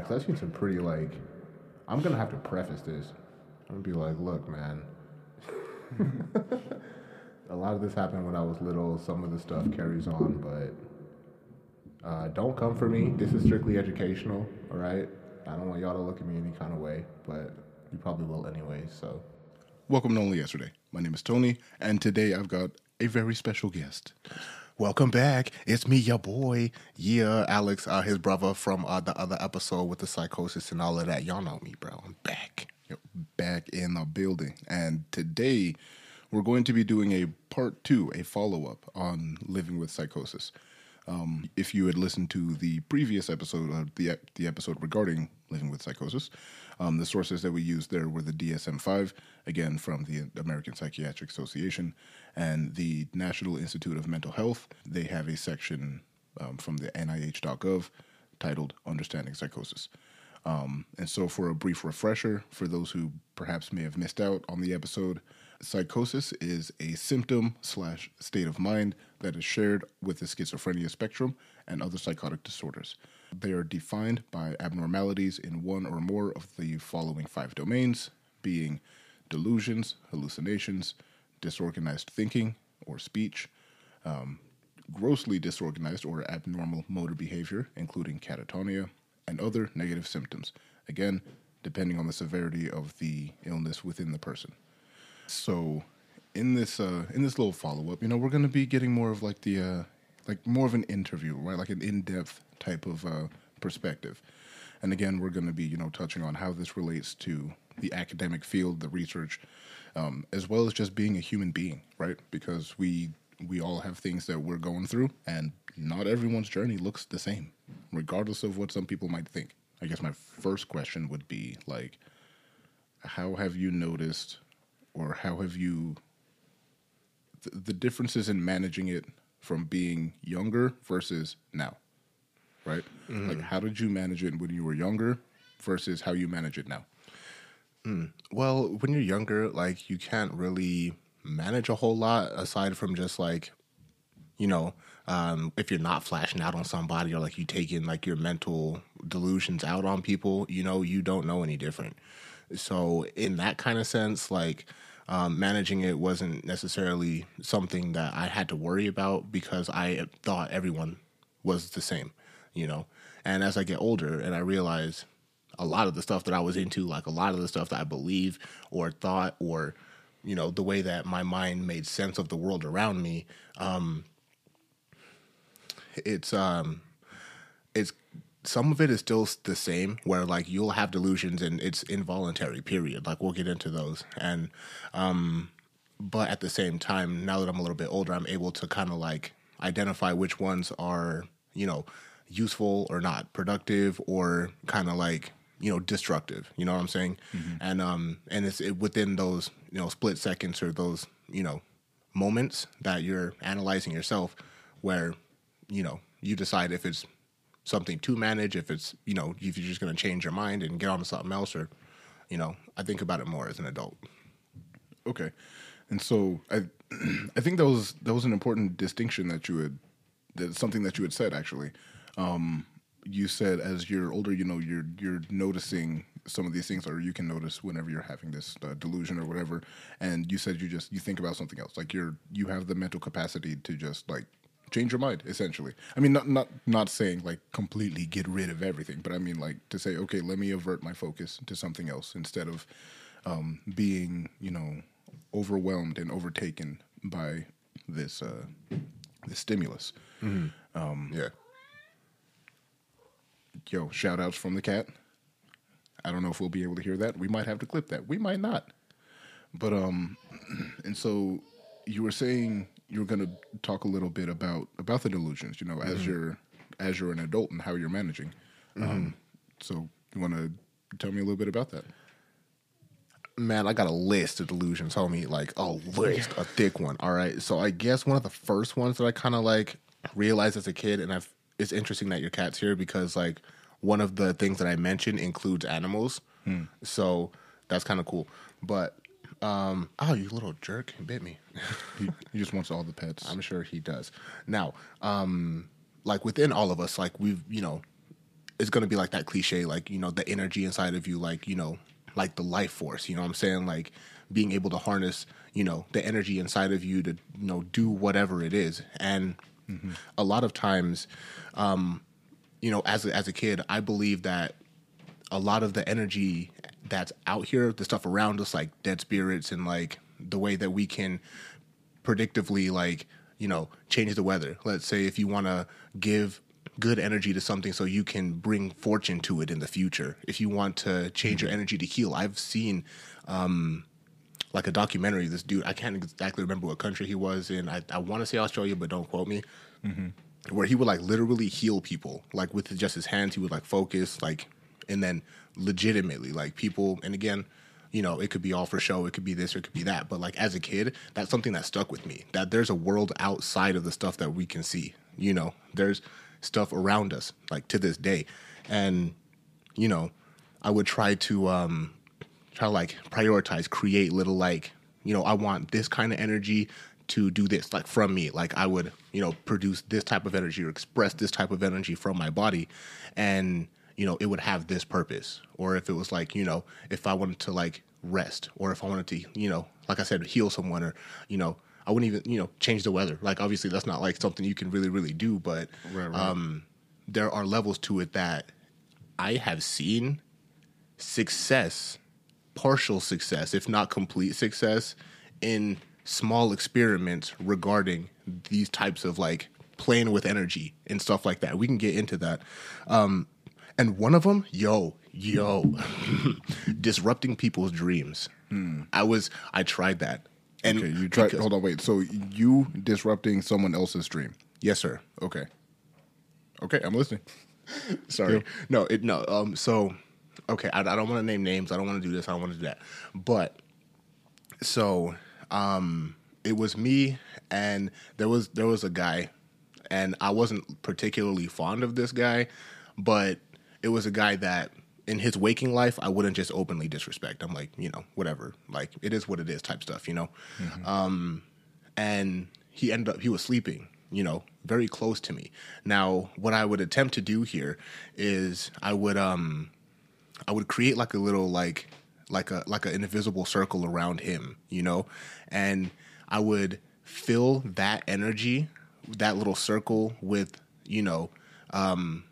Because I've seen some pretty like. I'm gonna have to preface this. I'm gonna be like, look, man. a lot of this happened when I was little. Some of the stuff carries on, but uh, don't come for me. This is strictly educational. All right. I don't want y'all to look at me any kind of way, but you probably will anyway. So. Welcome to Only Yesterday. My name is Tony, and today I've got a very special guest. Welcome back. It's me, your boy. Yeah, Alex, uh, his brother from uh, the other episode with the psychosis and all of that. Y'all know me, bro. I'm back. Back in the building. And today we're going to be doing a part two, a follow up on living with psychosis. Um, if you had listened to the previous episode, uh, the the episode regarding living with psychosis, um, the sources that we used there were the DSM-5, again from the American Psychiatric Association, and the National Institute of Mental Health. They have a section um, from the NIH.gov titled "Understanding Psychosis." Um, and so, for a brief refresher, for those who perhaps may have missed out on the episode, psychosis is a symptom slash state of mind that is shared with the schizophrenia spectrum and other psychotic disorders. They are defined by abnormalities in one or more of the following five domains, being delusions, hallucinations, disorganized thinking or speech, um, grossly disorganized or abnormal motor behavior, including catatonia, and other negative symptoms. Again, depending on the severity of the illness within the person. So, in this uh, in this little follow up, you know, we're going to be getting more of like the uh, like more of an interview, right? Like an in depth type of uh, perspective. And again, we're going to be you know touching on how this relates to the academic field, the research, um, as well as just being a human being, right? Because we we all have things that we're going through, and not everyone's journey looks the same, regardless of what some people might think. I guess my first question would be like, how have you noticed, or how have you th- the differences in managing it from being younger versus now, right? Like, how did you manage it when you were younger versus how you manage it now? Well, when you're younger, like you can't really manage a whole lot aside from just like, you know, um, if you're not flashing out on somebody or like you taking like your mental delusions out on people, you know, you don't know any different. So in that kind of sense, like um, managing it wasn't necessarily something that I had to worry about because I thought everyone was the same, you know. And as I get older and I realize a lot of the stuff that I was into, like a lot of the stuff that I believe or thought, or you know, the way that my mind made sense of the world around me, um, it's um, it's some of it is still the same. Where like you'll have delusions and it's involuntary. Period. Like we'll get into those, and um, but at the same time, now that I'm a little bit older, I'm able to kind of like identify which ones are you know useful or not, productive or kind of like you know destructive. You know what I'm saying? And um and it's it, within those you know split seconds or those you know moments that you're analyzing yourself, where you know you decide if it's something to manage, if it's you know if you're just going to change your mind and get on to something else, or you know I think about it more as an adult. Okay, and so I, I think that was that was an important distinction that you had, that something that you had said actually. Um, you said as you're older, you know, you're you're noticing some of these things, or you can notice whenever you're having this uh, delusion or whatever. And you said you just you think about something else, like you're you have the mental capacity to just like change your mind essentially. I mean not not not saying like completely get rid of everything but i mean like to say okay let me avert my focus to something else instead of um, being you know overwhelmed and overtaken by this uh, this stimulus. Yeah. yo shout outs from the cat. I don't know if we'll be able to hear that. We might have to clip that. We might not. But um and so you were saying you were going to talk a little bit about about the delusions you know as mm-hmm. you're as you're an adult and how you're managing um mm-hmm. so you want to tell me a little bit about that Man, I got a list of delusions, homie. Like a list, a thick one. All right. So I guess one of the first ones that I kind of like realized as a kid, and I've it's interesting that your cat's here because like one of the things that I mentioned includes animals. Hmm. So that's kind of cool. But um, oh, you little jerk, he bit me. he, he just wants all the pets I'm sure he does. Now, um, like within all of us, like we've, you know, it's gonna be like that cliche, like you know, the energy inside of you, like you know, like the life force. You know what I'm saying? Like being able to harness, you know, the energy inside of you to you know do whatever it is. And mm-hmm. a lot of times, um, you know, as a, as a kid, I believe that a lot of the energy that's out here, the stuff around us, like dead spirits and like the way that we can predictively like you know change the weather. Let's say if you want to give good energy to something so you can bring fortune to it in the future. If you want to change mm-hmm. your energy to heal i've seen um like a documentary this dude i can't exactly remember what country he was in. I, I want to say australia but don't quote me. Mm-hmm. where he would like literally heal people. Like with just his hands he would like focus like and then legitimately like people and again you know, it could be all for show, it could be this, or it could be that. But like as a kid, that's something that stuck with me. That there's a world outside of the stuff that we can see. You know, there's stuff around us, like to this day. And, you know, I would try to um try to like prioritize, create little like, you know, I want this kind of energy to do this, like from me. Like I would, you know, produce this type of energy or express this type of energy from my body. And you know, it would have this purpose. Or if it was like, you know, if I wanted to like rest, or if I wanted to, you know, like I said, heal someone, or, you know, I wouldn't even, you know, change the weather. Like obviously that's not like something you can really, really do, but right, right. um there are levels to it that I have seen success, partial success, if not complete success, in small experiments regarding these types of like playing with energy and stuff like that. We can get into that. Um, and one of them, yo, yo, disrupting people's dreams. Hmm. I was, I tried that. And okay, you tried. Because, hold on, wait. So you disrupting someone else's dream? Yes, sir. Okay. Okay, I'm listening. Sorry. Yeah. No, it no. Um. So, okay, I, I don't want to name names. I don't want to do this. I don't want to do that. But so, um, it was me, and there was there was a guy, and I wasn't particularly fond of this guy, but it was a guy that in his waking life I wouldn't just openly disrespect. I'm like, you know, whatever. Like it is what it is type stuff, you know. Mm-hmm. Um, and he ended up he was sleeping, you know, very close to me. Now, what I would attempt to do here is I would um I would create like a little like like a like an invisible circle around him, you know, and I would fill that energy, that little circle with, you know, um,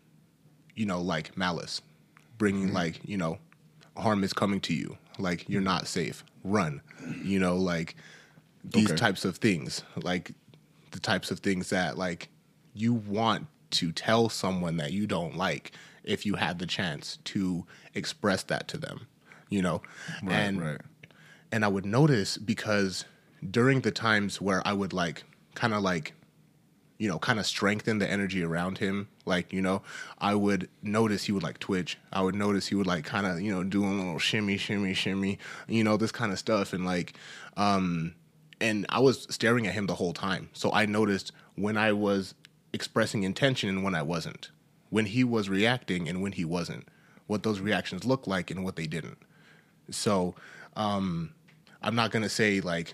you know, like malice, bringing mm-hmm. like, you know, harm is coming to you. Like you're not safe. Run. You know, like these okay. types of things. Like the types of things that like you want to tell someone that you don't like if you had the chance to express that to them. You know? Right, and right. and I would notice because during the times where I would like kind of like you know, kind of strengthen the energy around him. Like, you know, I would notice he would like twitch. I would notice he would like kind of, you know, do a little shimmy, shimmy, shimmy, you know, this kind of stuff. And like, um, and I was staring at him the whole time. So I noticed when I was expressing intention and when I wasn't, when he was reacting and when he wasn't, what those reactions looked like and what they didn't. So, um, I'm not going to say like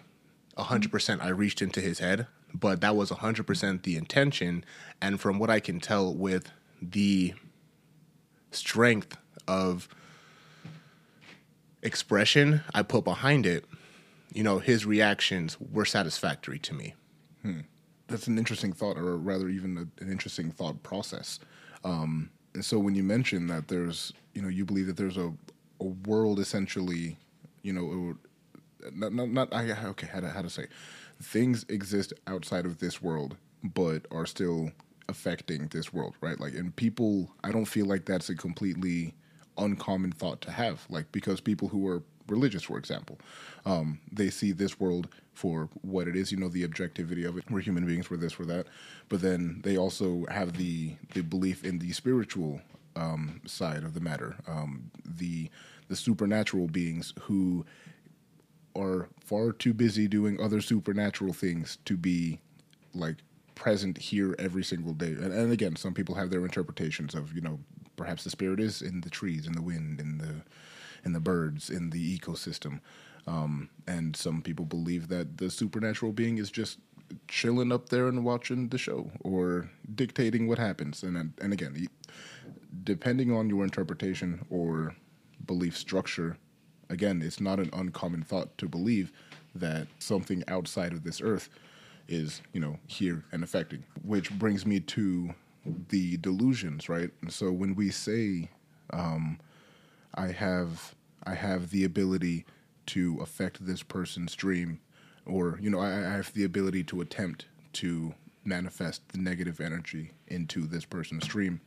100% I reached into his head but that was 100% the intention. And from what I can tell, with the strength of expression I put behind it, you know, his reactions were satisfactory to me. Hmm. That's an interesting thought, or rather, even a, an interesting thought process. Um, and so, when you mention that there's, you know, you believe that there's a, a world essentially, you know, not, not, not I, okay, how to, how to say, things exist outside of this world, but are still affecting this world, right? Like, and people, I don't feel like that's a completely uncommon thought to have. Like, because people who are religious, for example, um, they see this world for what it is. You know, the objectivity of it. We're human beings. We're this. We're that. But then they also have the the belief in the spiritual um, side of the matter. Um, the the supernatural beings who are far too busy doing other supernatural things to be like present here every single day. And, and again, some people have their interpretations of you know perhaps the spirit is in the trees, in the wind, in the in the birds, in the ecosystem. Um, and some people believe that the supernatural being is just chilling up there and watching the show or dictating what happens. And and again, depending on your interpretation or belief structure, again, it's not an uncommon thought to believe that something outside of this earth is, you know, here and affecting. Which brings me to the delusions, right? And so when we say, um, I have I have the ability to affect this person's dream, or you know, I, I have the ability to attempt to manifest the negative energy into this person's dream.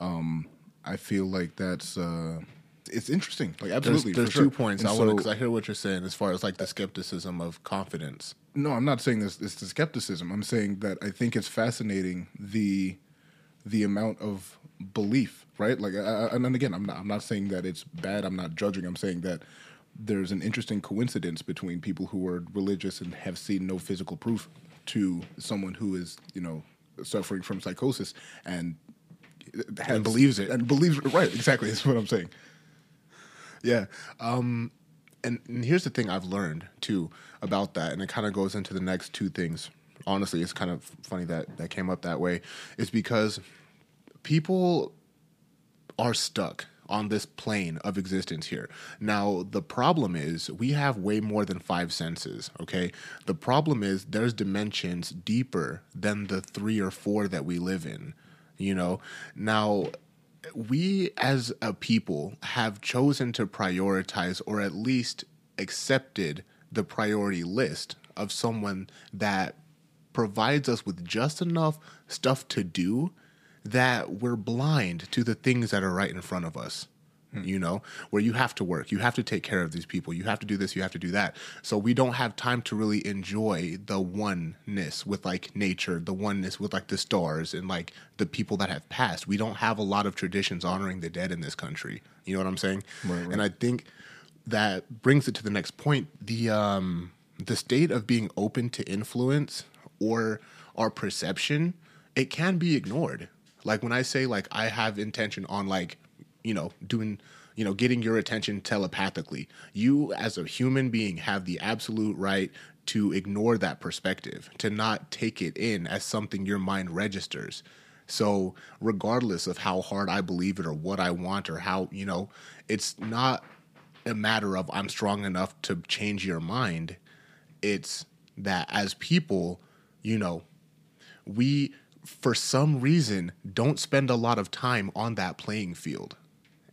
Um, I feel like that's uh, it's interesting. Like absolutely, There's, there's for two points And I want so- because I hear what you're saying as far as like the skepticism of confidence. no, I'm not saying this. It's the skepticism. I'm saying that I think it's fascinating the the amount of belief, right? Like, I, and then again, I'm not. I'm not saying that it's bad. I'm not judging. I'm saying that there's an interesting coincidence between people who are religious and have seen no physical proof to someone who is, you know, suffering from psychosis and uh, And believes it. and believes right. Exactly. That's what I'm saying. Yeah. Um, and, and here's the thing I've learned too about that, and it kind of goes into the next two things. Honestly, it's kind of funny that that came up that way. Is because people are stuck on this plane of existence here. Now, the problem is we have way more than five senses, okay? The problem is there's dimensions deeper than the three or four that we live in, you know? Now, we as a people have chosen to prioritize or at least accepted the priority list of someone that provides us with just enough stuff to do that we're blind to the things that are right in front of us. You know, where you have to work, you have to take care of these people, you have to do this, you have to do that. So we don't have time to really enjoy the oneness with like nature, the oneness with like the stars and like the people that have passed. We don't have a lot of traditions honoring the dead in this country. You know what I'm saying? Right, right. And I think that brings it to the next point. The um the state of being open to influence or our perception, it can be ignored. Like when I say like I have intention on like, you know, doing you know, getting your attention telepathically. You as a human being have the absolute right to ignore that perspective, to not take it in as something your mind registers. So, regardless of how hard I believe it or what I want or how, you know, it's not a matter of I'm strong enough to change your mind. It's that as people, you know, we, for some reason, don't spend a lot of time on that playing field.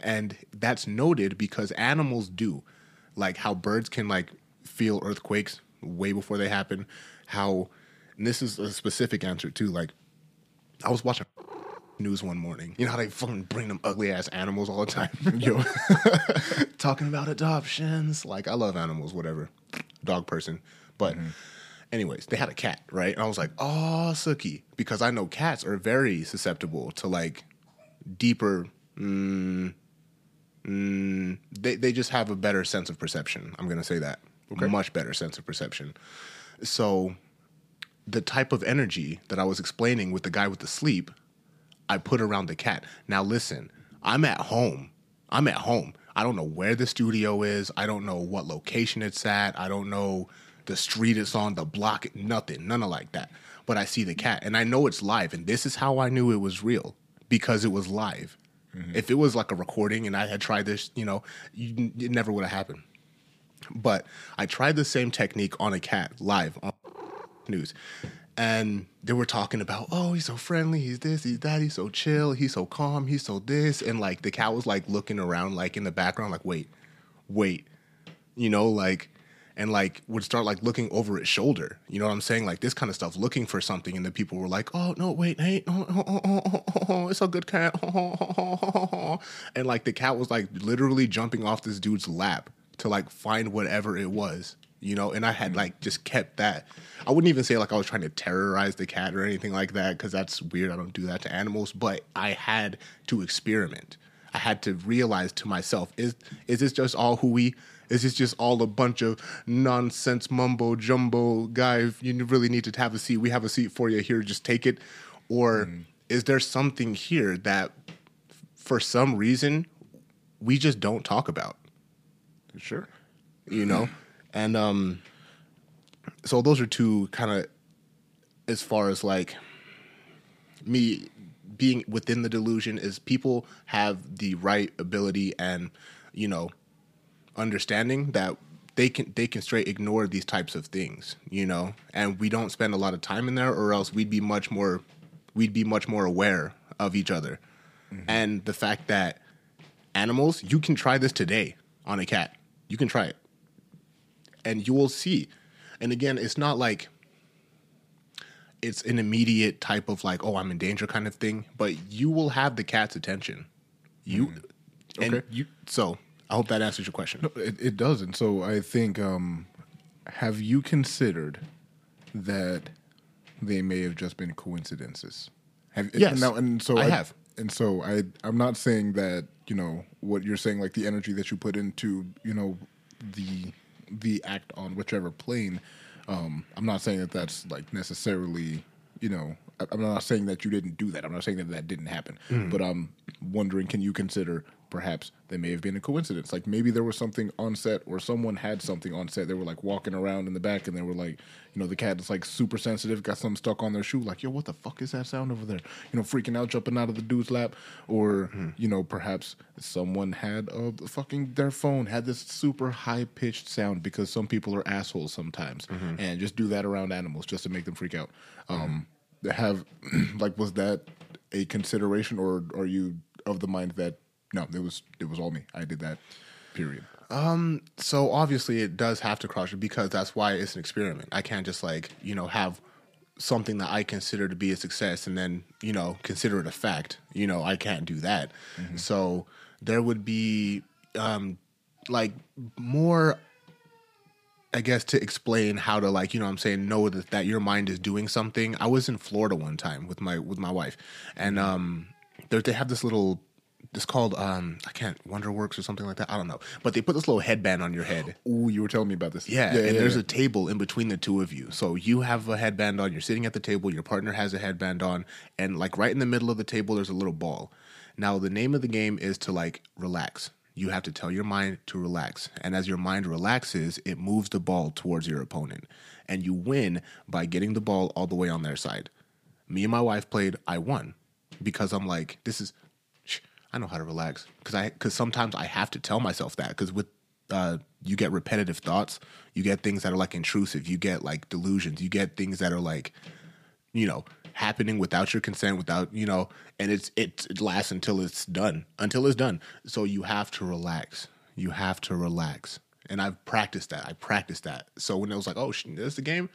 And that's noted because animals do. Like how birds can like feel earthquakes way before they happen. How, and this is a specific answer too. Like, I was watching news one morning. You know how they fucking bring them ugly ass animals all the time? Yo, talking about adoptions. Like, I love animals, whatever. Dog person. But, anyways, they had a cat, right? And I was like, oh, Suki. Because I know cats are very susceptible to like deeper. Mm, mm, they, they just have a better sense of perception. I'm going to say that. Much better sense of perception. So, the type of energy that I was explaining with the guy with the sleep, I put around the cat. Now listen, I'm at home. I'm at home. I don't know where the studio is. I don't know what location it's at. I don't know the street it's on, the block, nothing, none of like that. But I see the cat and I know it's live. And this is how I knew it was real because it was live. Mm-hmm. If it was like a recording and I had tried this, you know, you, it never would have happened. But I tried the same technique on a cat live on news. And they were talking about, oh, he's so friendly, he's this, he's that, he's so chill, he's so calm, he's so this. And like the cat was like looking around, like in the background, like, wait, wait, you know, like, and like would start like looking over its shoulder. You know what I'm saying? Like this kind of stuff, looking for something. And then people were like, oh, no, wait, hey, oh, oh, oh, oh, oh, oh, oh, it's a good cat. and like the cat was like literally jumping off this dude's lap to like find whatever it was you know and i had mm-hmm. like just kept that i wouldn't even say like i was trying to terrorize the cat or anything like that because that's weird i don't do that to animals but i had to experiment i had to realize to myself is is this just all who we is this just all a bunch of nonsense mumbo jumbo guy. You really need to have a seat. We have a seat for you here. Just take it. Or is there something here that for some reason we just don't talk about? Sure. you know? And um so those are two kind of as far as like me being within the delusion is people have the right ability and you know understanding that they can they can straight ignore these types of things, you know, and we don't spend a lot of time in there, or else we'd be much more we'd be much more aware of each other, mm-hmm. and the fact that animals you can try this today on a cat, you can try it, and you will see, and again, it's not like it's an immediate type of like oh I'm in danger kind of thing, but you will have the cat's attention, you, mm-hmm. and you so I hope that answers your question. No, it, it doesn't. So I think, um, have you considered that they may have just been coincidences? Have, yes. Now, and so I, I have. And so I, I'm not saying that you know what you're saying, like the energy that you put into you know the the act on whichever plane. Um, I'm not saying that that's like necessarily you know I'm not saying that you didn't do that. I'm not saying that that didn't happen. Mm. But I'm wondering, can you consider perhaps they may have been a coincidence. Like maybe there was something on set or someone had something on set. They were like walking around in the back and they were like, you know, the cat is like super sensitive, got something stuck on their shoe. Like, yo, what the fuck is that sound over there? You know, freaking out, jumping out of the dude's lap. Or, mm-hmm. you know, perhaps someone had a fucking, their phone had this super high pitched sound because some people are assholes sometimes mm-hmm. and just do that around animals just to make them freak out. Mm-hmm. Um, have, like, was that a consideration or are you of the mind that no, it was it was all me. I did that. Period. Um. So obviously, it does have to cross because that's why it's an experiment. I can't just like you know have something that I consider to be a success and then you know consider it a fact. You know, I can't do that. Mm-hmm. So there would be um like more I guess to explain how to like, you know I'm saying, know that, that your mind is doing something. I was in Florida one time with my with my wife and mm-hmm. um they have this little it's called um I can't Wonderworks or something like that. I don't know. But they put this little headband on your head. Ooh, you were telling me about this. Yeah, yeah and yeah, there's yeah. a table in between the two of you. So you have a headband on, you're sitting at the table, your partner has a headband on, and like right in the middle of the table there's a little ball. Now the name of the game is to like relax. You have to tell your mind to relax. And as your mind relaxes, it moves the ball towards your opponent. And you win by getting the ball all the way on their side. Me and my wife played, I won. Because I'm like, this is I know how to relax because I because sometimes I have to tell myself that because with uh, you get repetitive thoughts, you get things that are like intrusive, you get like delusions, you get things that are like, you know, happening without your consent, without you know, and it's it, it lasts until it's done, until it's done. So you have to relax. You have to relax, and I've practiced that. I practiced that. So when it was like, oh, this is the game.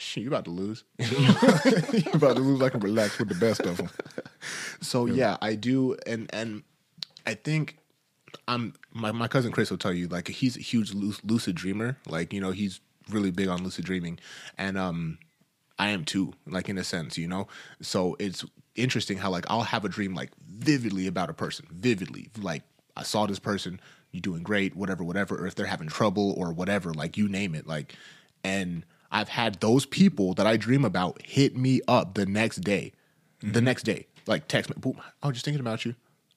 Shit, you about to lose. you about to lose. I can relax with the best of them. So yeah. yeah, I do, and and I think I'm my my cousin Chris will tell you like he's a huge lucid dreamer. Like you know he's really big on lucid dreaming, and um, I am too. Like in a sense, you know. So it's interesting how like I'll have a dream like vividly about a person, vividly like I saw this person, you doing great, whatever, whatever, or if they're having trouble or whatever, like you name it, like and I've had those people that I dream about hit me up the next day. Mm-hmm. The next day. Like text me, boom, I was just thinking about you.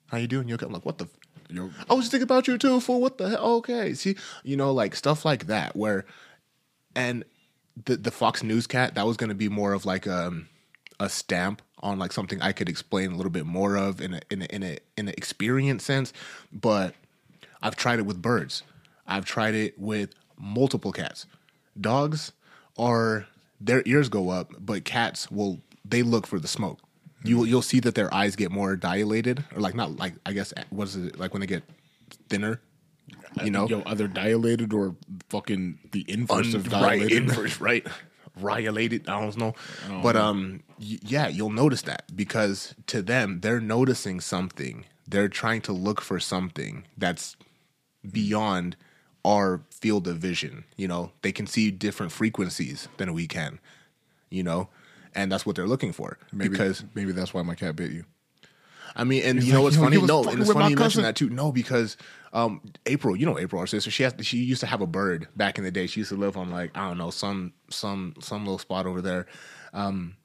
How you doing? You okay? I'm like, what the Yo. I was just thinking about you too, fool. What the hell? Okay. See, you know, like stuff like that where and the the Fox News cat, that was gonna be more of like a um, a stamp on like something I could explain a little bit more of in a in a in a in an experience sense. But I've tried it with birds. I've tried it with multiple cats. Dogs, or their ears go up, but cats will they look for the smoke. You will you'll see that their eyes get more dilated, or like not like I guess what is it like when they get thinner. You know, yo, either dilated or fucking the inverse Un- of dilated. Right, inverse, right. Dilated, I don't know, I don't but know. um, y- yeah, you'll notice that because to them, they're noticing something. They're trying to look for something that's beyond our field of vision. You know, they can see different frequencies than we can. You know, and that's what they're looking for. Maybe, because maybe that's why my cat bit you. I mean, and you know what's funny? No, and it's funny you mention that too. No, because um, April, you know April, our sister, she has she used to have a bird back in the day. She used to live on like I don't know some some some little spot over there. Um,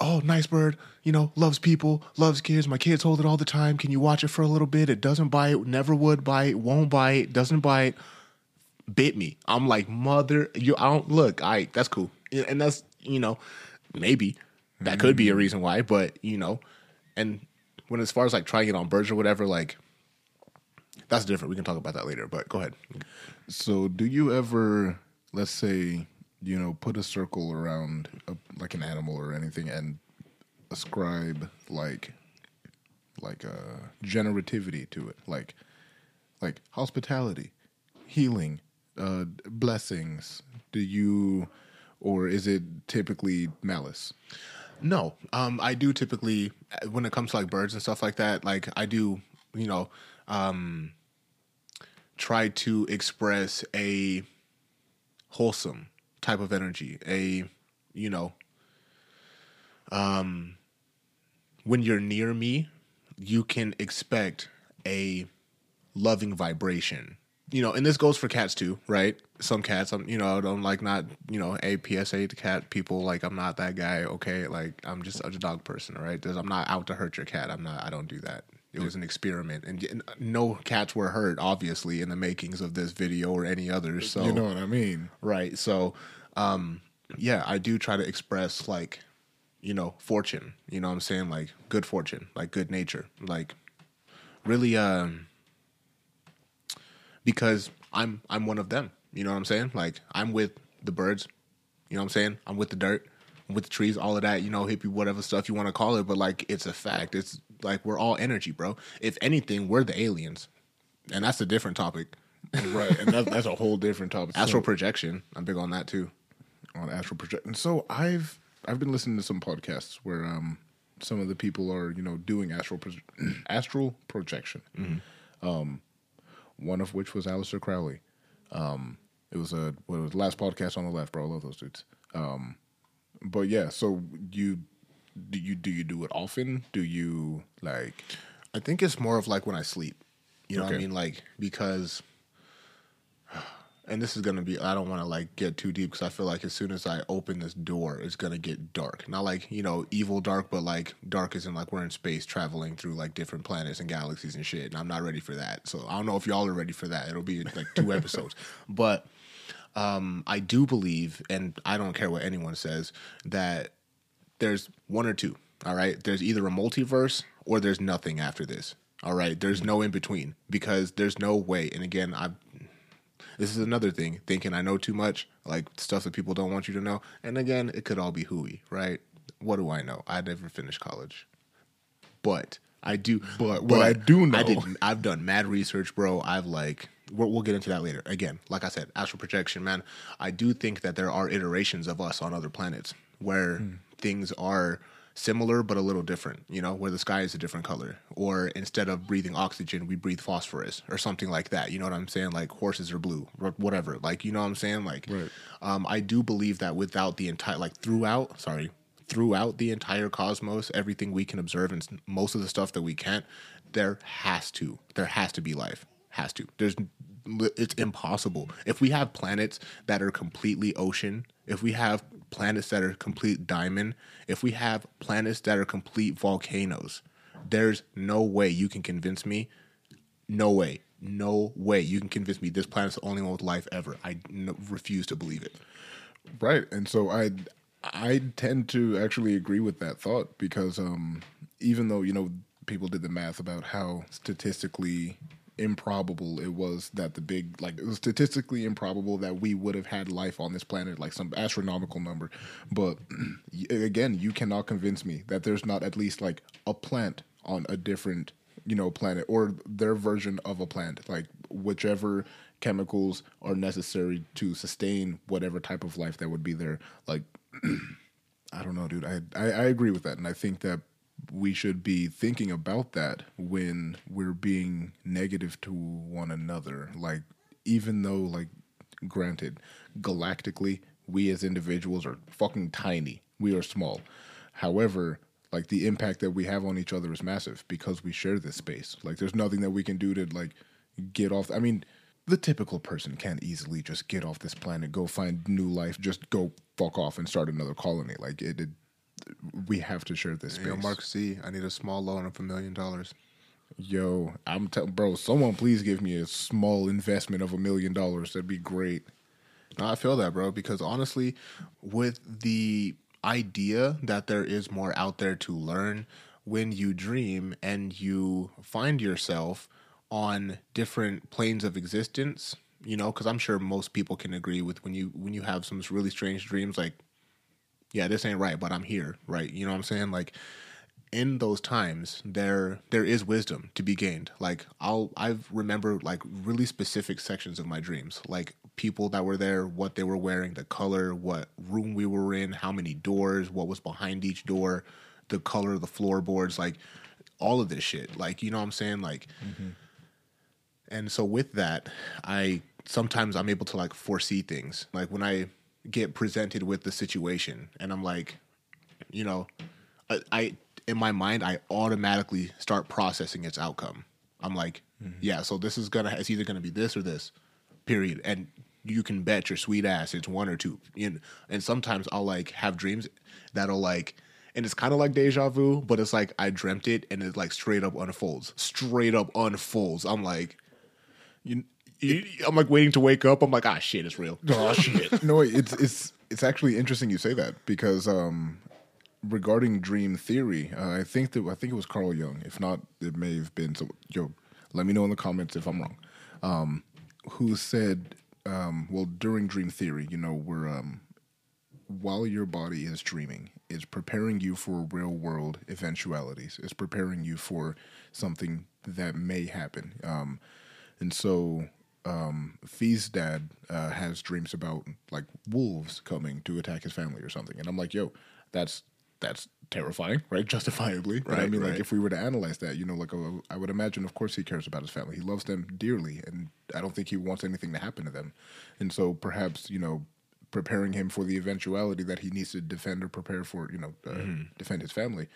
oh, nice bird. You know, loves people, loves kids. My kids hold it all the time. Can you watch it for a little bit? It doesn't bite. Never would bite. Won't bite. Doesn't bite bit me. I'm like, mother, you I don't look, I that's cool. And that's, you know, maybe that could be a mm. reason why, but you know, and when as far as like trying it on birds or whatever, like that's different. We can talk about that later. But go ahead. So, do you ever, let's say, you know, put a circle around a, like an animal or anything and ascribe like like uh generativity to it, like like hospitality, healing, uh blessings. Do you or is it typically malice? No, um, I do typically when it comes to like birds and stuff like that. Like I do, you know, um, try to express a wholesome type of energy. A, you know, um, when you're near me, you can expect a loving vibration. You know, and this goes for cats too, right? Some cats, I'm, you know, I don't like not, you know, a PSA to cat people. Like, I'm not that guy. Okay, like, I'm just a dog person, right? There's, I'm not out to hurt your cat. I'm not. I don't do that. It was an experiment, and, no cats were hurt, obviously, in the makings of this video or any others. So You know what I mean? right? So, um, yeah, I do try to express like, you know, fortune. You know what I'm saying? Like good fortune, like good nature, like really, um, because I'm I'm one of them. You know what I'm saying? Like I'm with the birds. You know what I'm saying? I'm with the dirt, I'm with the trees, all of that. You know, hippie, whatever stuff you want to call it. But like, it's a fact. It's like we're all energy, bro. If anything, we're the aliens, and that's a different topic. Right, and that's, that's a whole different topic. So- Astral projection. I'm big on that too. on astral projection. So I've I've been listening to some podcasts where um some of the people are you know doing astral pro- astral projection. Um, one of which was Aleister Crowley. Um, it was a what was the last podcast on the left, bro. I love those dudes. Um, but yeah, so you do you do you do it often? Do you like? I think it's more of like when I sleep. You know what I mean? Like because and this is gonna be I don't want to like get too deep because I feel like as soon as I open this door, it's gonna get dark. Not like you know evil dark, but like dark is in like we're in space traveling through like different planets and galaxies and shit. And I'm not ready for that. So I don't know if y'all are ready for that. It'll be like two episodes, but um, I do believe, and I don't care what anyone says, that there's one or two. All right. There's either a multiverse or there's nothing after this. All right. There's no in between because there's no way. And again, I. This is another thing. Thinking I know too much, like stuff that people don't want you to know. And again, it could all be hooey, right? What do I know? I never finished college, but I do. But what I do know- I did. I've done mad research, bro. I've like. We'll, we'll get into that later. Again, like I said, astral projection, man. I do think that there are iterations of us on other planets where hmm. things are similar but a little different. You know, where the sky is a different color, or instead of breathing oxygen, we breathe phosphorus, or something like that. You know what I'm saying? Like horses are blue, or whatever. Like you know what I'm saying? Like, Right. um, I do believe that without the entire, like throughout, sorry, throughout the entire cosmos, everything we can observe and most of the stuff that we can't, there has to, there has to be life. Has to. There's, it's impossible. If we have planets that are completely ocean, if we have planets that are complete diamond, if we have planets that are complete volcanoes, there's no way you can convince me no way. No way. You can convince me this planet's the only one with life ever. I n- refuse to believe it. Right, and so I I tend to actually agree with that thought because um, even though you know people did the math about how statistically improbable it was that the big like it was statistically improbable that we would have had life on this planet like some astronomical number. But again you cannot convince me that there's not at least like a plant on a different you know planet or their version of a plant. Like whichever chemicals are necessary to sustain whatever type of life that would be there. Like i don't know dude. I, I i agree with that. And i think that we should be thinking about that when we're being negative to one another. Like even though like granted galactically we as individuals are fucking tiny. We are small. However like the impact that we have on each other is massive because we share this space. Like there's nothing that we can do to like get off i mean the typical person can't easily just get off this planet go find new life just go fuck off and start another colony. Like it, it we have to share this space Yo, Mark C, I need a small loan of a million dollars. Yo, I'm telling bro, someone please give me a small investment of a million dollars. That'd be great. No, I feel that, bro, because honestly, with the idea that there is more out there to learn, when you dream and you find yourself on different planes of existence, you know, because I'm sure most people can agree with when you when you have some really strange dreams, like, yeah, this ain't right, but I'm here, right? You know what I'm saying? Like, in those times there there is wisdom to be gained like i'll i remember like really specific sections of my dreams like people that were there what they were wearing the color what room we were in how many doors what was behind each door the color of the floorboards like all of this shit like you know what i'm saying like mm-hmm. and so with that i sometimes i'm able to like foresee things like when i get presented with the situation and i'm like you know I, I in my mind, I automatically start processing its outcome. I'm like, mm-hmm. yeah, so this is gonna it's either gonna be this or this, period. And you can bet your sweet ass it's one or two. And, and sometimes I'll like have dreams that'll like and it's kind of like deja vu, but it's like I dreamt it and it like straight up unfolds. Straight up unfolds. I'm like, you, you I'm like waiting to wake up. I'm like, ah, shit, it's real. Oh shit. no, it's it's it's actually interesting you say that because um regarding dream theory, uh, I think that I think it was Carl Jung. If not, it may have been. So, yo, let me know in the comments if I'm wrong. Um, who said, um, well, during dream theory, you know, we're um, while your body is dreaming, it's preparing you for real world eventualities. It's preparing you for something that may happen. Um, and so um, Fee's dad uh, has dreams about like wolves coming to attack his family or something, and I'm like, yo, that's that's terrifying, right? Justifiably. Right, I mean, right. like if we were to analyze that, you know, like uh, I would imagine, of course, he cares about his family. He loves them dearly, and I don't think he wants anything to happen to them. And so, perhaps, you know, preparing him for the eventuality that he needs to defend or prepare for, you know, uh, mm-hmm. defend his family.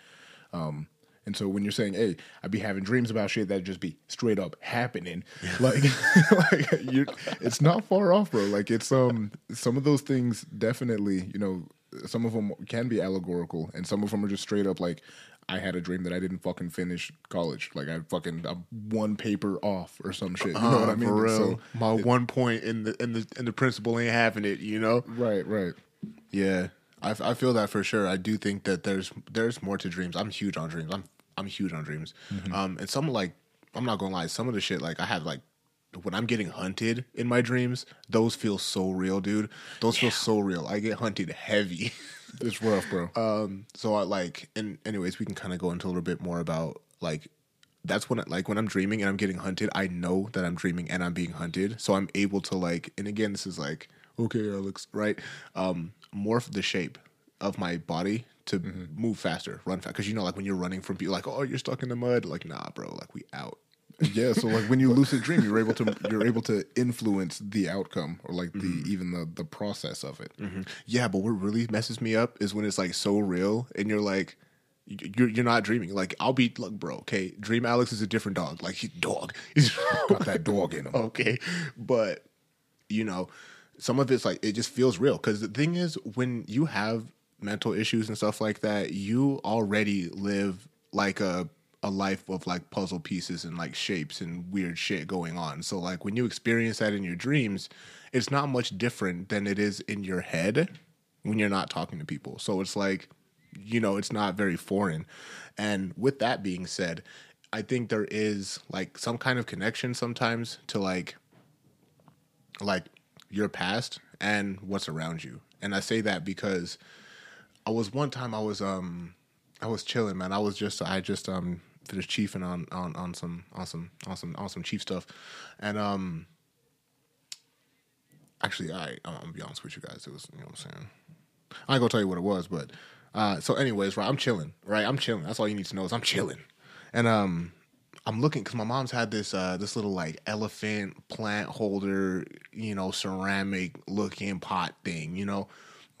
Um, and so when you're saying, "Hey, I'd be having dreams about shit that just be straight up happening," like, like you, it's not far off, bro. Like it's um some of those things definitely, you know, some of them can be allegorical, and some of them are just straight up like, I had a dream that I didn't fucking finish college. Like I fucking I'm one paper off or some shit. You know uh, what I mean? For real. So, My it, one point in the in the in the principal ain't having it. You know? Right. Right. Yeah. I, I feel that for sure. I do think that there's there's more to dreams. I'm huge on dreams. I'm I'm huge on dreams. Mm-hmm. Um, and some like I'm not gonna lie. Some of the shit like I have like when I'm getting hunted in my dreams, those feel so real, dude. Those yeah. feel so real. I get hunted heavy. it's rough, bro. Um, so I like, and anyways, we can kind of go into a little bit more about like that's when like when I'm dreaming and I'm getting hunted, I know that I'm dreaming and I'm being hunted, so I'm able to like, and again, this is like, okay, Alex, right? Um, morph the shape of my body to mm-hmm. move faster, run fast, because you know, like when you're running from people, like, oh, you're stuck in the mud, like, nah, bro, like we out yeah, so like when you lucid dream, you're able to you're able to influence the outcome or like the mm-hmm. even the the process of it. Mm-hmm. Yeah, but what really messes me up is when it's like so real and you're like you're you're not dreaming. Like I'll be like, bro, okay, Dream Alex is a different dog. Like he's dog. He's got that dog in him. Okay, but you know, some of it's like it just feels real because the thing is when you have mental issues and stuff like that, you already live like a a life of like puzzle pieces and like shapes and weird shit going on. So like when you experience that in your dreams, it's not much different than it is in your head when you're not talking to people. So it's like you know, it's not very foreign. And with that being said, I think there is like some kind of connection sometimes to like like your past and what's around you. And I say that because I was one time I was um I was chilling, man. I was just I just um finished chiefing on on on some awesome awesome awesome chief stuff, and um. Actually, I I'm gonna be honest with you guys. It was you know what I'm saying. I ain't gonna tell you what it was, but uh, so anyways, right? I'm chilling, right? I'm chilling. That's all you need to know is I'm chilling, and um, I'm looking because my mom's had this uh this little like elephant plant holder, you know, ceramic looking pot thing, you know.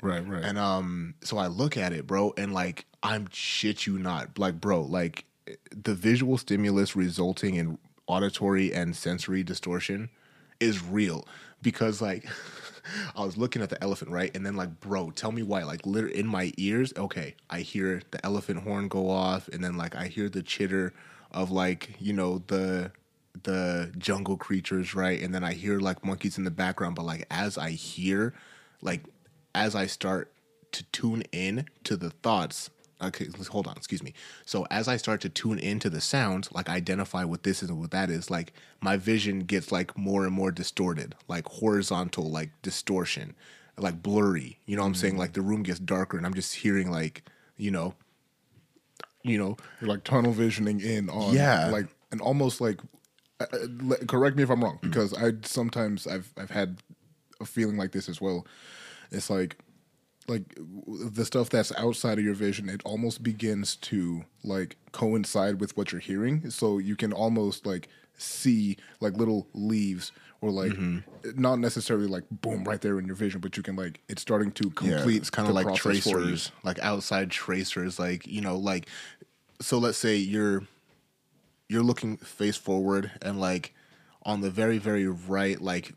Right, right. And um, so I look at it, bro, and like I'm shit you not, like, bro, like the visual stimulus resulting in auditory and sensory distortion is real because like I was looking at the elephant, right? And then like, bro, tell me why. Like literally in my ears, okay, I hear the elephant horn go off and then like I hear the chitter of like, you know, the the jungle creatures, right? And then I hear like monkeys in the background, but like as I hear, like as I start to tune in to the thoughts okay, hold on, excuse me. So as I start to tune into the sounds, like identify what this is and what that is, like my vision gets like more and more distorted, like horizontal, like distortion, like blurry. You know what I'm saying? Mm-hmm. Like the room gets darker and I'm just hearing like, you know, you know, You're like tunnel visioning in on Yeah. like and almost like uh, uh, correct me if I'm wrong because I sometimes I've I've had a feeling like this as well. It's like like the stuff that's outside of your vision it almost begins to like coincide with what you're hearing so you can almost like see like little leaves or like mm-hmm. not necessarily like boom right there in your vision but you can like it's starting to complete it's kind of like process for you. tracers, like outside tracers, like you know, like so. Let's say you're you're looking face forward, and like on the very very right, like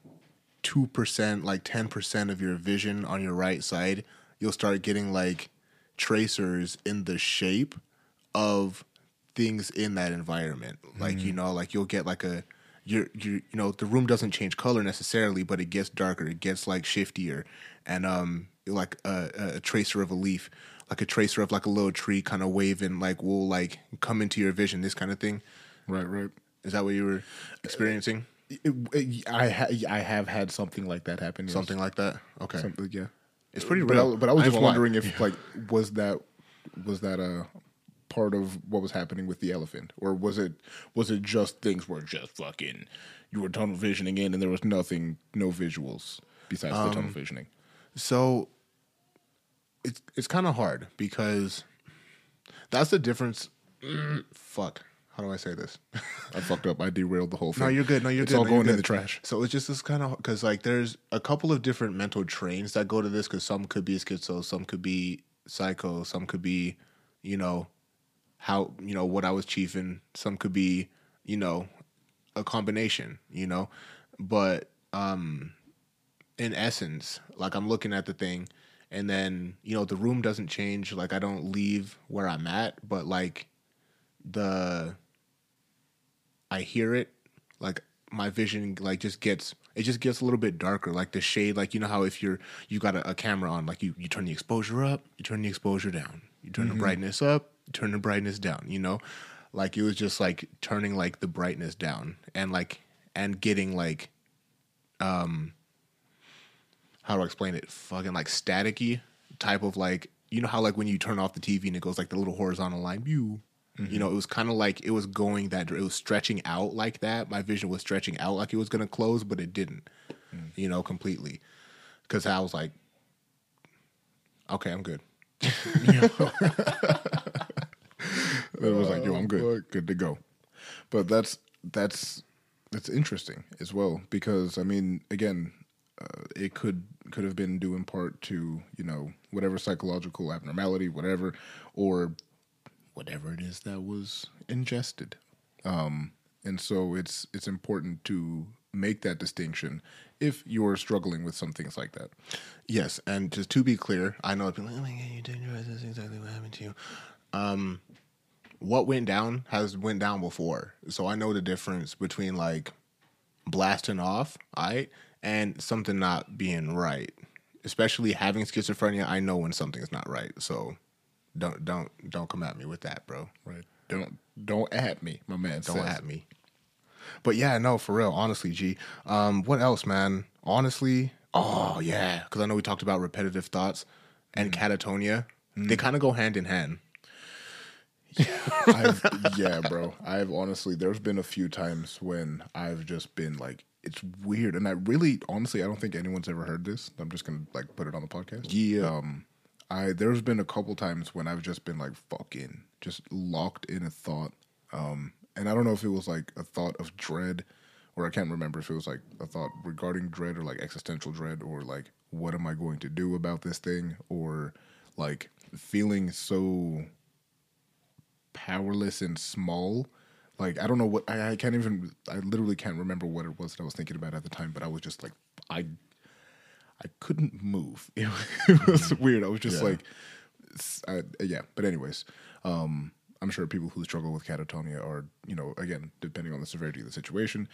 two percent, like ten percent of your vision on your right side, you'll start getting like tracers in the shape of things in that environment. Like you mm-hmm. know, like you'll get like a you're you you know the room doesn't change color necessarily, but it gets darker. It gets like shiftier, and um like a, a tracer of a leaf, like a tracer of like a little tree, kind of waving, like will like come into your vision. This kind of thing. right right Is that what you were experiencing? It- it- I ha- I have had something like that happen. yes. Something like that. Okay. Something, yeah. It's pretty But real. I, but I was I just gonna lie. wondering if like was that was that a part of what was happening with the elephant, or was it was it just things were just fucking you were tunnel visioning in and there was nothing, no visuals besides the Um, tunnel visioning. So it's it's kind of hard because that's the difference. Fuck. How do I say this? I fucked up. I derailed the whole thing. No, you're good. No, you're it's good. It's all No, going in the trash. So it's just this kind of because like there's a couple of different mental trains that go to this because some could be schizo, some could be psycho, some could be, you know, how you know what I was chiefing, some could be, you know, a combination, you know, but um, in essence, like I'm looking at the thing, and then you know the room doesn't change. Like I don't leave where I'm at, but like the I hear it, like my vision like just gets it just gets a little bit darker. Like the shade, like you know how if you're you got a, a camera on, like you you turn the exposure up, you turn the exposure down, you turn the brightness up, turn the brightness down. You know, like it was just like turning like the brightness down and like and getting like um how do I explain it? Fucking like staticky type of like you know how like when you turn off the TV and it goes like the little horizontal line, you you know, it was kind of like it was going that it was stretching out like that. My vision was stretching out like it was gonna close, but it didn't. You know, completely. Because I was like, okay, I'm good. It was like, yo, I'm good, good to go. But that's that's that's interesting as well because I mean, again, uh, it could could have been due in part to you know whatever psychological abnormality, whatever, or whatever it is that was ingested. Um, and so it's it's important to make that distinction if you're struggling with some things like that. Yes, and just to be clear, I know people like, oh my god, you did realize that's exactly what happened to you. Um, what went down has went down before, so I know the difference between like blasting off, I and something not being right. Especially having schizophrenia, I know when something's not right. So don't don't don't come at me with that, bro. Right? Don't don't at me, my man. Don't says. at me. But yeah, no, for real. Honestly, G. Um, what else, man? Honestly, oh yeah, because I know we talked about repetitive thoughts and catatonia. They kind of go hand in hand. I've, yeah, bro. I've honestly, there's been a few times when I've just been like, it's weird, and I really, honestly, I don't think anyone's ever heard this. I'm just gonna like put it on the podcast. Yeah. Um, I there's been a couple times when I've just been like fucking just locked in a thought. Um, and I don't know if it was like a thought of dread, or I can't remember if it was like a thought regarding dread or like existential dread or like what am I going to do about this thing or like feeling so powerless and small. Like I don't know what I, I can't even I literally can't remember what it was that I was thinking about at the time, but I was just like I I couldn't move. It, it was weird. I was just Yeah. like I, yeah, but anyways, um I'm sure people who struggle with catatonia are, you know, again, depending on the severity of the situation,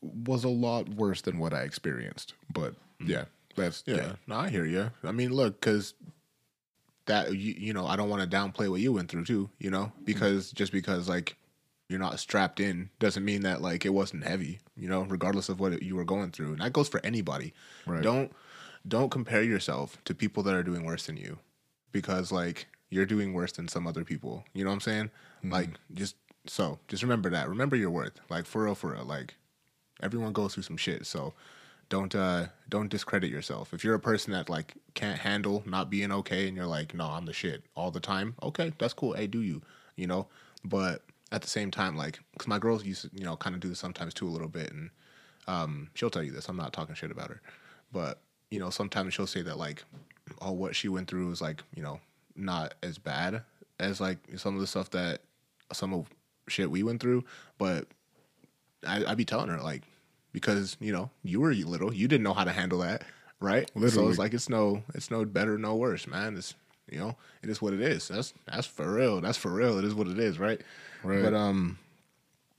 was a lot worse than what I experienced. But yeah, that's Yeah, no, I hear you. I mean, look, because that you, you know, I don't want to downplay what you went through too, you know, mm-hmm. because just because like you're not strapped in doesn't mean that like it wasn't heavy, you know, regardless of what you were going through. And that goes for anybody. Right. Don't don't compare yourself to people that are doing worse than you because like you're doing worse than some other people. You know what I'm saying? Mm-hmm. Like just so just remember that. Remember your worth. Like for real, for real. Like everyone goes through some shit. So don't uh don't discredit yourself. If you're a person that like can't handle not being okay and you're like, no, I'm the shit all the time, okay, that's cool. Hey, do you? You know? But at the same time, like, because my girls used to, you know, kind of do this sometimes too a little bit, and um, she'll tell you this. I'm not talking shit about her, but you know, sometimes she'll say that like, oh, what she went through is like, you know, not as bad as like some of the stuff that some of shit we went through, but I, I'd be telling her like, because you know, you were little, you didn't know how to handle that, right? So it's like it's no, it's no better, no worse, man. It's you know, it is what it is. That's that's for real. That's for real. It is what it is, right? Right. But um,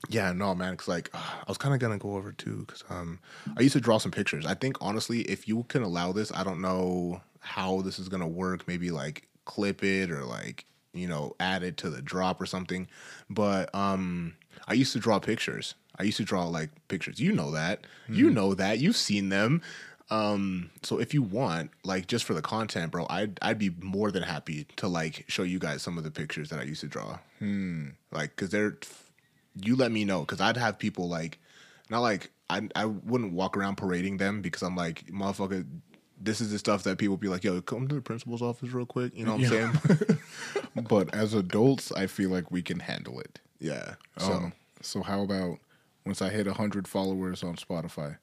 yeah, no, man. Cause like uh, I was kind of gonna go over too, cause um, I used to draw some pictures. I think honestly, if you can allow this, I don't know how this is gonna work. Maybe like clip it or like you know add it to the drop or something. But um, I used to draw pictures. I used to draw like pictures. You know that. You know that. You've seen them. Um, so if you want, like just for the content, bro, I'd I'd be more than happy to like show you guys some of the pictures that I used to draw. Hmm. Like, cause they're you let me know because I'd have people like not like I I wouldn't walk around parading them because I'm like motherfucker. This is the stuff that people be like, yo, come to the principal's office real quick. You know what I'm saying? but as adults, I feel like we can handle it. yeah. So Um, so how about once I hit hundred followers on Spotify,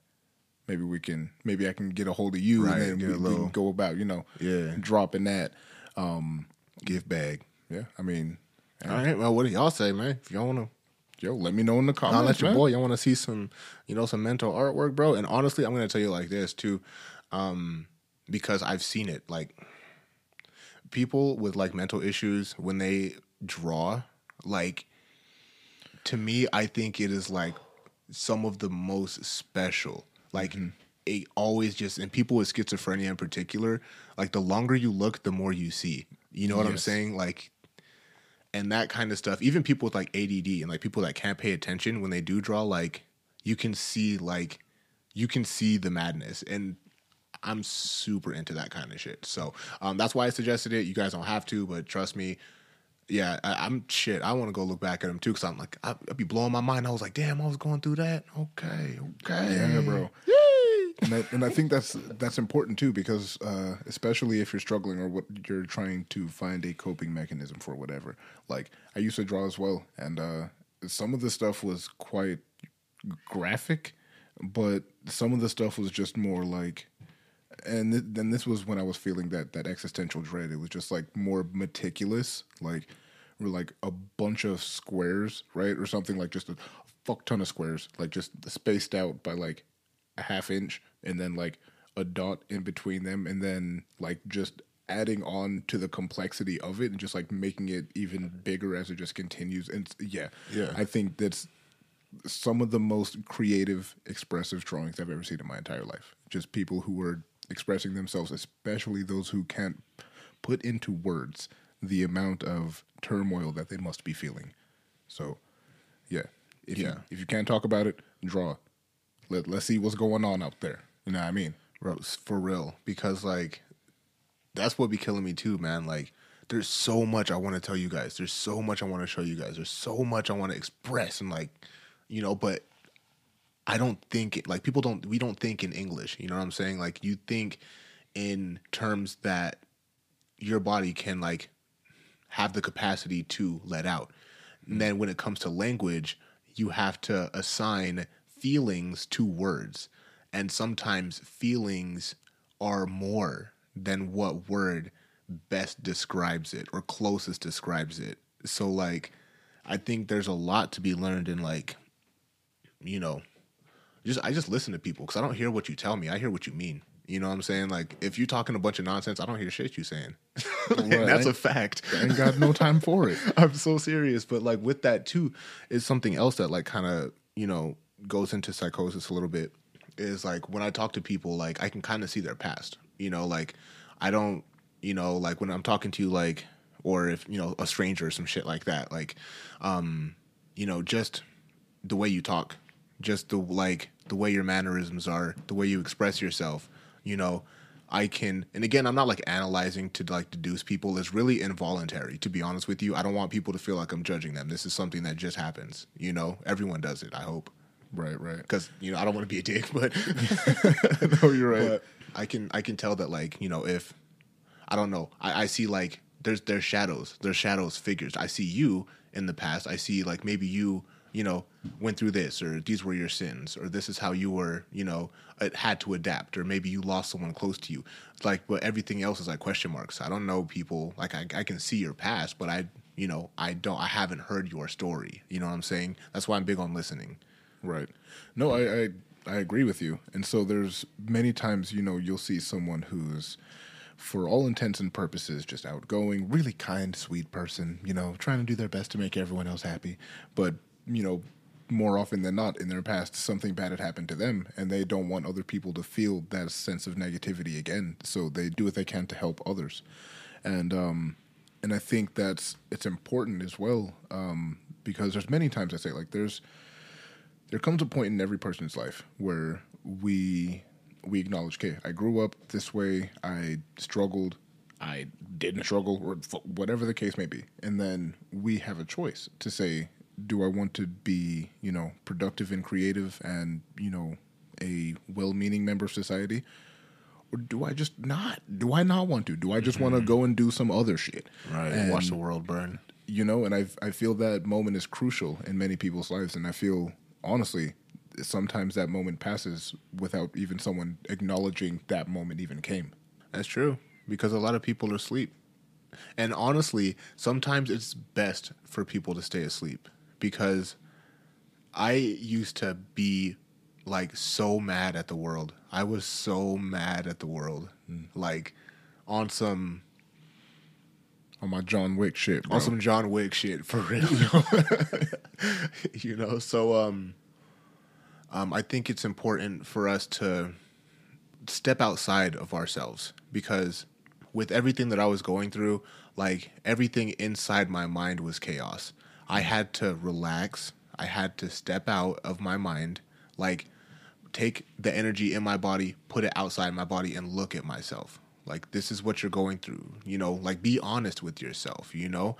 maybe we can maybe I can get a hold of you Right, and then we, we can go about you know Yeah. dropping that. gift bag. Yeah, I mean, All right. Well, what do y'all say, man? If y'all wanna, yo, let me know in the comments. I'll let your boy. Y'all want to see some, you know, some mental artwork, bro. And honestly, I'm gonna tell you like this too, um, because I've seen it. Like people with like mental issues when they draw, like to me, I think it is like some of the most special. Like it always just and people with schizophrenia in particular, like the longer you look, the more you see. You know what I'm saying? Like and that kind of stuff. Even people with like ADD and like people that can't pay attention when they do draw, like you can see like you can see the madness and I'm super into that kind of shit. So um, that's why I suggested it. You guys don't have to, but trust me. Yeah, I, I'm shit. I want to go look back at them too because I'm like, I, I'd be blowing my mind. I was like, damn, I was going through that. Okay, okay, Yeah, bro. And I, and I think that's that's important too because uh, especially if you're struggling or what you're trying to find a coping mechanism for whatever. Like I used to draw as well, and uh, some of the stuff was quite graphic, but some of the stuff was just more like. And th- then this was when I was feeling that that existential dread. It was just like more meticulous, like or like a bunch of squares, right, or something like just a fuck ton of squares, like just spaced out by like a half inch and then like a dot in between them and then like just adding on to the complexity of it and just like making it even bigger as it just continues and yeah Yeah. i think that's some of the most creative expressive drawings i've ever seen in my entire life just people who are expressing themselves especially those who can't put into words the amount of turmoil that they must be feeling so yeah if Yeah. you if you can't talk about it draw let, let's see what's going on out there. You know what I mean? bro, for real. Because like that's what be killing me too, man. Like there's so much I want to tell you guys. There's so much I want to show you guys. There's so much I want to express and like, you know, but I don't think like people don't we don't think in English. You know what I'm saying? Like you think in terms that your body can like have the capacity to let out. And then when it comes to language, you have to assign feelings to words. And sometimes feelings are more than what word best describes it or closest describes it. So like I think there's a lot to be learned in like you know just I just listen to people cuz I don't hear what you tell me. I hear what you mean. You know what I'm saying? Like if you're talking a bunch of nonsense, I don't hear shit you saying. Right. that's a fact. I ain't got no time for it. I'm so serious, but like with that too is something else that like kind of you know goes into psychosis a little bit. Is like when I talk to people, like I can kind of see their past. You know, like I don't you know, like when I'm talking to you, like, or if, you know, a stranger or some shit like that, like, um, you know, just the way you talk, just the, like, the way your mannerisms are, the way you express yourself, you know, I can, and again, I'm not like analyzing to like deduce people. It's really involuntary, to be honest with you. I don't want people to feel like I'm judging them. This is something that just happens. You know, everyone does it. I hope. Right, right. Because you know, I don't want to be a dick, but no, you're right. but I can I can tell that like you know if I don't know I, I see like there's there's shadows there's shadows figures I see you in the past I see like maybe you you know went through this or these were your sins or this is how you were you know uh, had to adapt or maybe you lost someone close to you it's like but everything else is like question marks I don't know people like I, I can see your past but I you know I don't I haven't heard your story you know what I'm saying that's why I'm big on listening Right. No, I, I I agree with you. And so there's many times, you know, you'll see someone who's for all intents and purposes just outgoing, really kind, sweet person, you know, trying to do their best to make everyone else happy. But, you know, more often than not in their past something bad had happened to them and they don't want other people to feel that sense of negativity again. So they do what they can to help others. And um and I think that's it's important as well um because there's many times I say like there's there comes a point in every person's life where we we acknowledge, okay, I grew up this way, I struggled, I didn't struggle, or whatever the case may be, and then we have a choice to say, do I want to be, you know, productive and creative, and you know, a well-meaning member of society, or do I just not? Do I not want to? Do I just want to mm-hmm. go and do some other shit? Right. And- watch the world burn you know and i i feel that moment is crucial in many people's lives and i feel honestly sometimes that moment passes without even someone acknowledging that moment even came That's true because a lot of people are asleep. And honestly, sometimes it's best for people to stay asleep because I used to be like so mad at the world. I was so mad at the world. Like on some on my john wick shit bro. on some John Wick shit for real. you know, so um um I think it's important for us to step outside of ourselves because with everything that I was going through, like everything inside my mind was chaos. I had to relax. I had to step out of my mind, like take the energy in my body, put it outside my body and look at myself. Like this is what you're going through, you know, like be honest with yourself, you know?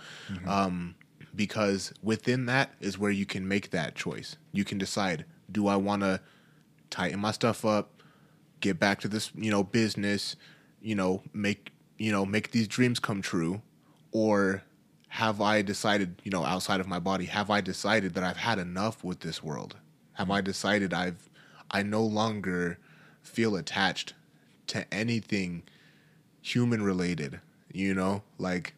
Um because within that is where you can make that choice. You can decide, do I want to tighten my stuff up, get back to this, you know, business, you know, make, you know, make these dreams come true or have I decided, you know, outside of my body, have I decided that I've had enough with this world? Have I decided I've I no longer feel attached to anything human related, you know? Like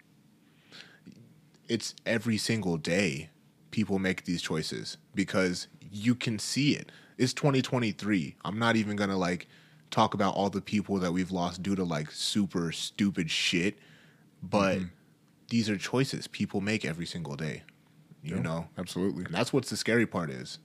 it's every single day people make these choices because you can see it. It's 2023. I'm not even going to like talk about all the people that we've lost due to like super stupid shit, but mm-hmm. These are choices people make every single day. You know? absolutely And that's what's the scary part is.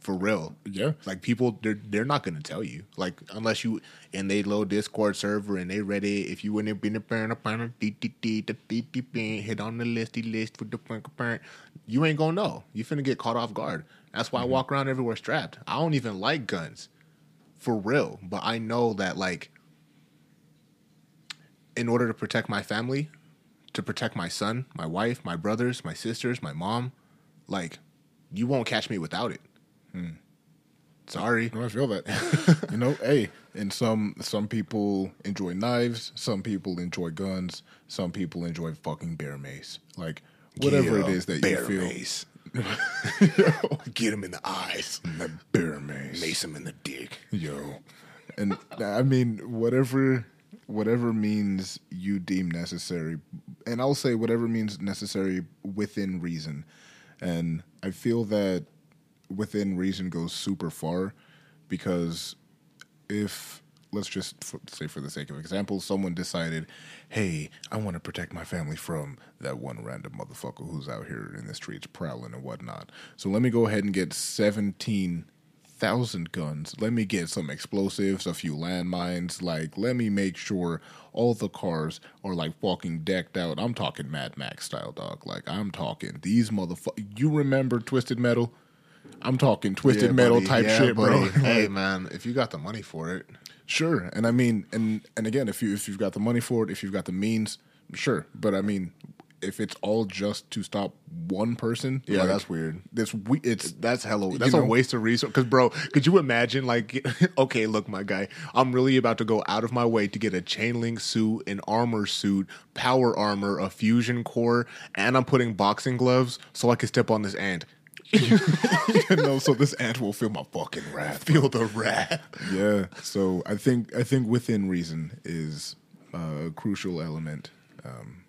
For real. yeah Like people, they're they're not gonna tell you. Like unless you and they low Discord server and they ready. If you wouldn't have been a burn up on hit on the listy list for the parent, you ain't gonna know. You finna get caught off guard. That's why I mm-hmm. walk around everywhere strapped. I don't even like guns, for real. But I know that like, in order to protect my family, to protect my son, my wife, my brothers, my sisters, my mom, like, you won't catch me without it. Hmm. Sorry. No, I feel that. you know, hey, and some some people enjoy knives, some people enjoy guns, some people enjoy fucking bear mace. Like whatever it is that you bear feel. mace. Get him in the eyes. That bear mace. Mace him in the dick. Yo. And I mean whatever whatever means you deem necessary. And I'll say whatever means necessary within reason. And I feel that within reason goes super far because if let's just say for the sake of example someone decided hey i want to protect my family from that one random motherfucker who's out here in the streets prowling and whatnot so let me go ahead and get 17 thousand guns. Let me get some explosives, a few landmines. Like, let me make sure all the cars are like fucking decked out. I'm talking Mad Max style, dog. Like, I'm talking these motherfuckers. You remember Twisted Metal? I'm talking Twisted Yeah, Metal buddy. type Yeah, shit, bro. hey, man, if you got the money for it, Sure, and I mean, and and again, if you if you've got the money for it, if you've got the means, sure. But I mean, if it's all just to stop one person, Yeah, like, that's weird. This we it's that's hello. That's know? a waste of resource. Because, bro, could you imagine? Like, okay, look, my guy, I'm really about to go out of my way to get a chain link suit, an armor suit, power armor, a fusion core, and I'm putting boxing gloves so I can step on this ant. you know, so this ant will feel my fucking wrath. Feel the wrath. Yeah. So I think I think within reason is a crucial element, um,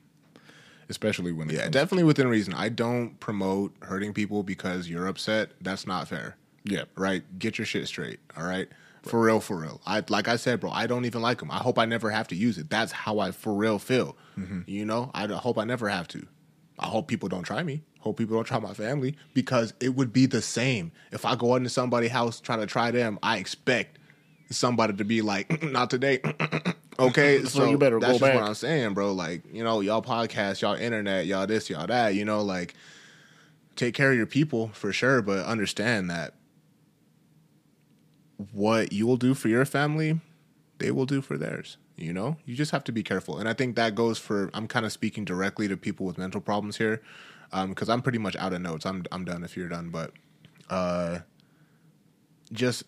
especially when it Yeah, definitely within reason. I don't promote hurting people because you're upset. That's not fair. Yeah. Right. Get your shit straight. All right. For real, for real. I like I said, bro. I don't even like them. I hope I never have to use it. That's how I for real feel. Mm-hmm. You know. I hope I never have to. I hope people don't try me. Hope people don't try my family because it would be the same if I go into somebody's house trying to try them. I expect somebody to be like, "Not today." okay, So you better that's go just back. what I'm saying, bro. Like, you know, y'all podcast, y'all internet, y'all this, y'all that. You know, like, take care of your people for sure, but understand that what you will do for your family, they will do for theirs. You know, you just have to be careful, and I think that goes for. I'm kind of speaking directly to people with mental problems here, because I'm pretty much out of notes. I'm I'm done if you're done, but uh, just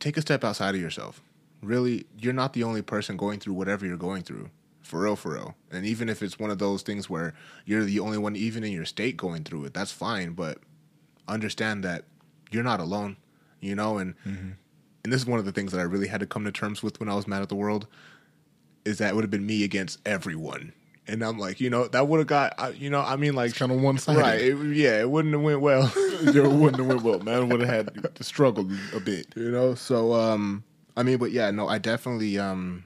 take a step outside of yourself. Really, you're not the only person going through whatever you're going through. For real, for real. And even if it's one of those things where you're the only one, even in your state, going through it, that's fine. But understand that you're not alone, you know? And mm-hmm. and this is one of the things that I really had to come to terms with when I was mad at the world is that it would have been me against everyone. And I'm like, you know, that would have got, I- you know, I mean, like, kind of one sided. right? It, yeah, it wouldn't have went well. it wouldn't have went well, man. Would have had to struggle a bit. you know so um i mean but yeah no i definitely um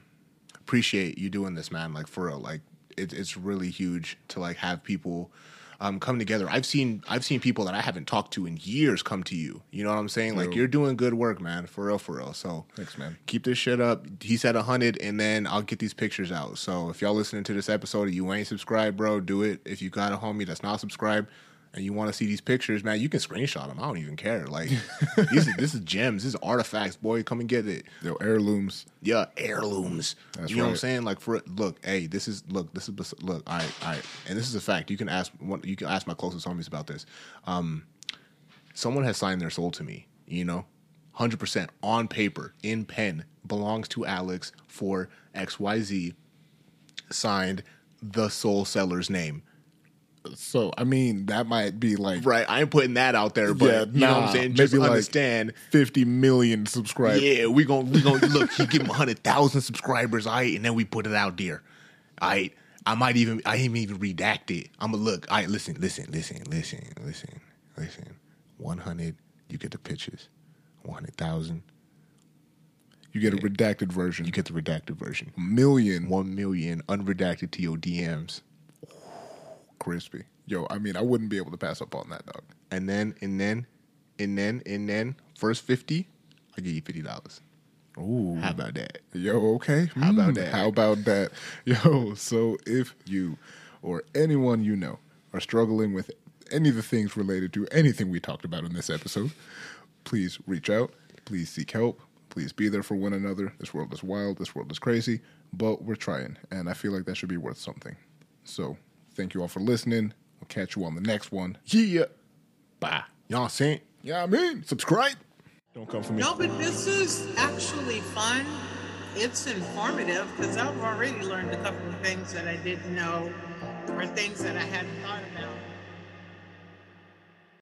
appreciate you doing this man like for real like it, it's really huge to like have people um come together. I've seen i've seen people that i haven't talked to in years come to you. You know what i'm saying? Like you're doing good work man. For real for real. So Thanks, man. keep this shit up. He said 100 and then i'll get these pictures out. So if y'all listening to this episode and you ain't subscribed bro do it. If you got a homie that's not subscribed and you want to see these pictures, man, you can screenshot them. I don't even care. Like, these, is- this is gems. This is artifacts, boy. Come and get it. Yo, heirlooms. Yeah, heirlooms. That's you know what I'm saying? Like for look, hey, this is look, this is look, all right, all right, and this is a fact. You can ask one, you can ask my closest homies about this. Um, someone has signed their soul to me. You know, hundred percent on paper in pen belongs to Alex for X Y Z. Signed the soul seller's name. So I mean, that might be like Right, I ain't putting that out there, but Yeah, you know what I'm saying. Just like- understand. fifty million subscribers. Yeah, we gon' we gon' look. He give him hundred thousand subscribers, all right, and then we put it out there. All right, I might even I ain't even redact it. I'm gonna look. All right, listen, listen, listen, listen, listen, listen. One hundred, you get the pictures. One hundred thousand, You get a redacted version. you get the redacted version. million One million unredacted to your DMs, crispy. Yo, I mean, I wouldn't be able to pass up on that, dog. and then and then and then and then first fifty, I give you fifty dollars. Ooh. How about that? Yo, okay. How about Mm, that? How about that? Yo, so if you or anyone you know are struggling with any of the things related to anything we talked about in this episode, please reach out. Please seek help. Please be there for one another. This world is wild. This world is crazy, but we're trying, and I feel like that should be worth something. So, thank you all for listening. We'll catch you on the next one. Yeah. Bye. Y'all saying? Yeah, I mean, Subscribe. Don't come for me. No, but this is actually fun. It's informative because I've already learned a couple of things that I didn't know or things that I hadn't thought about.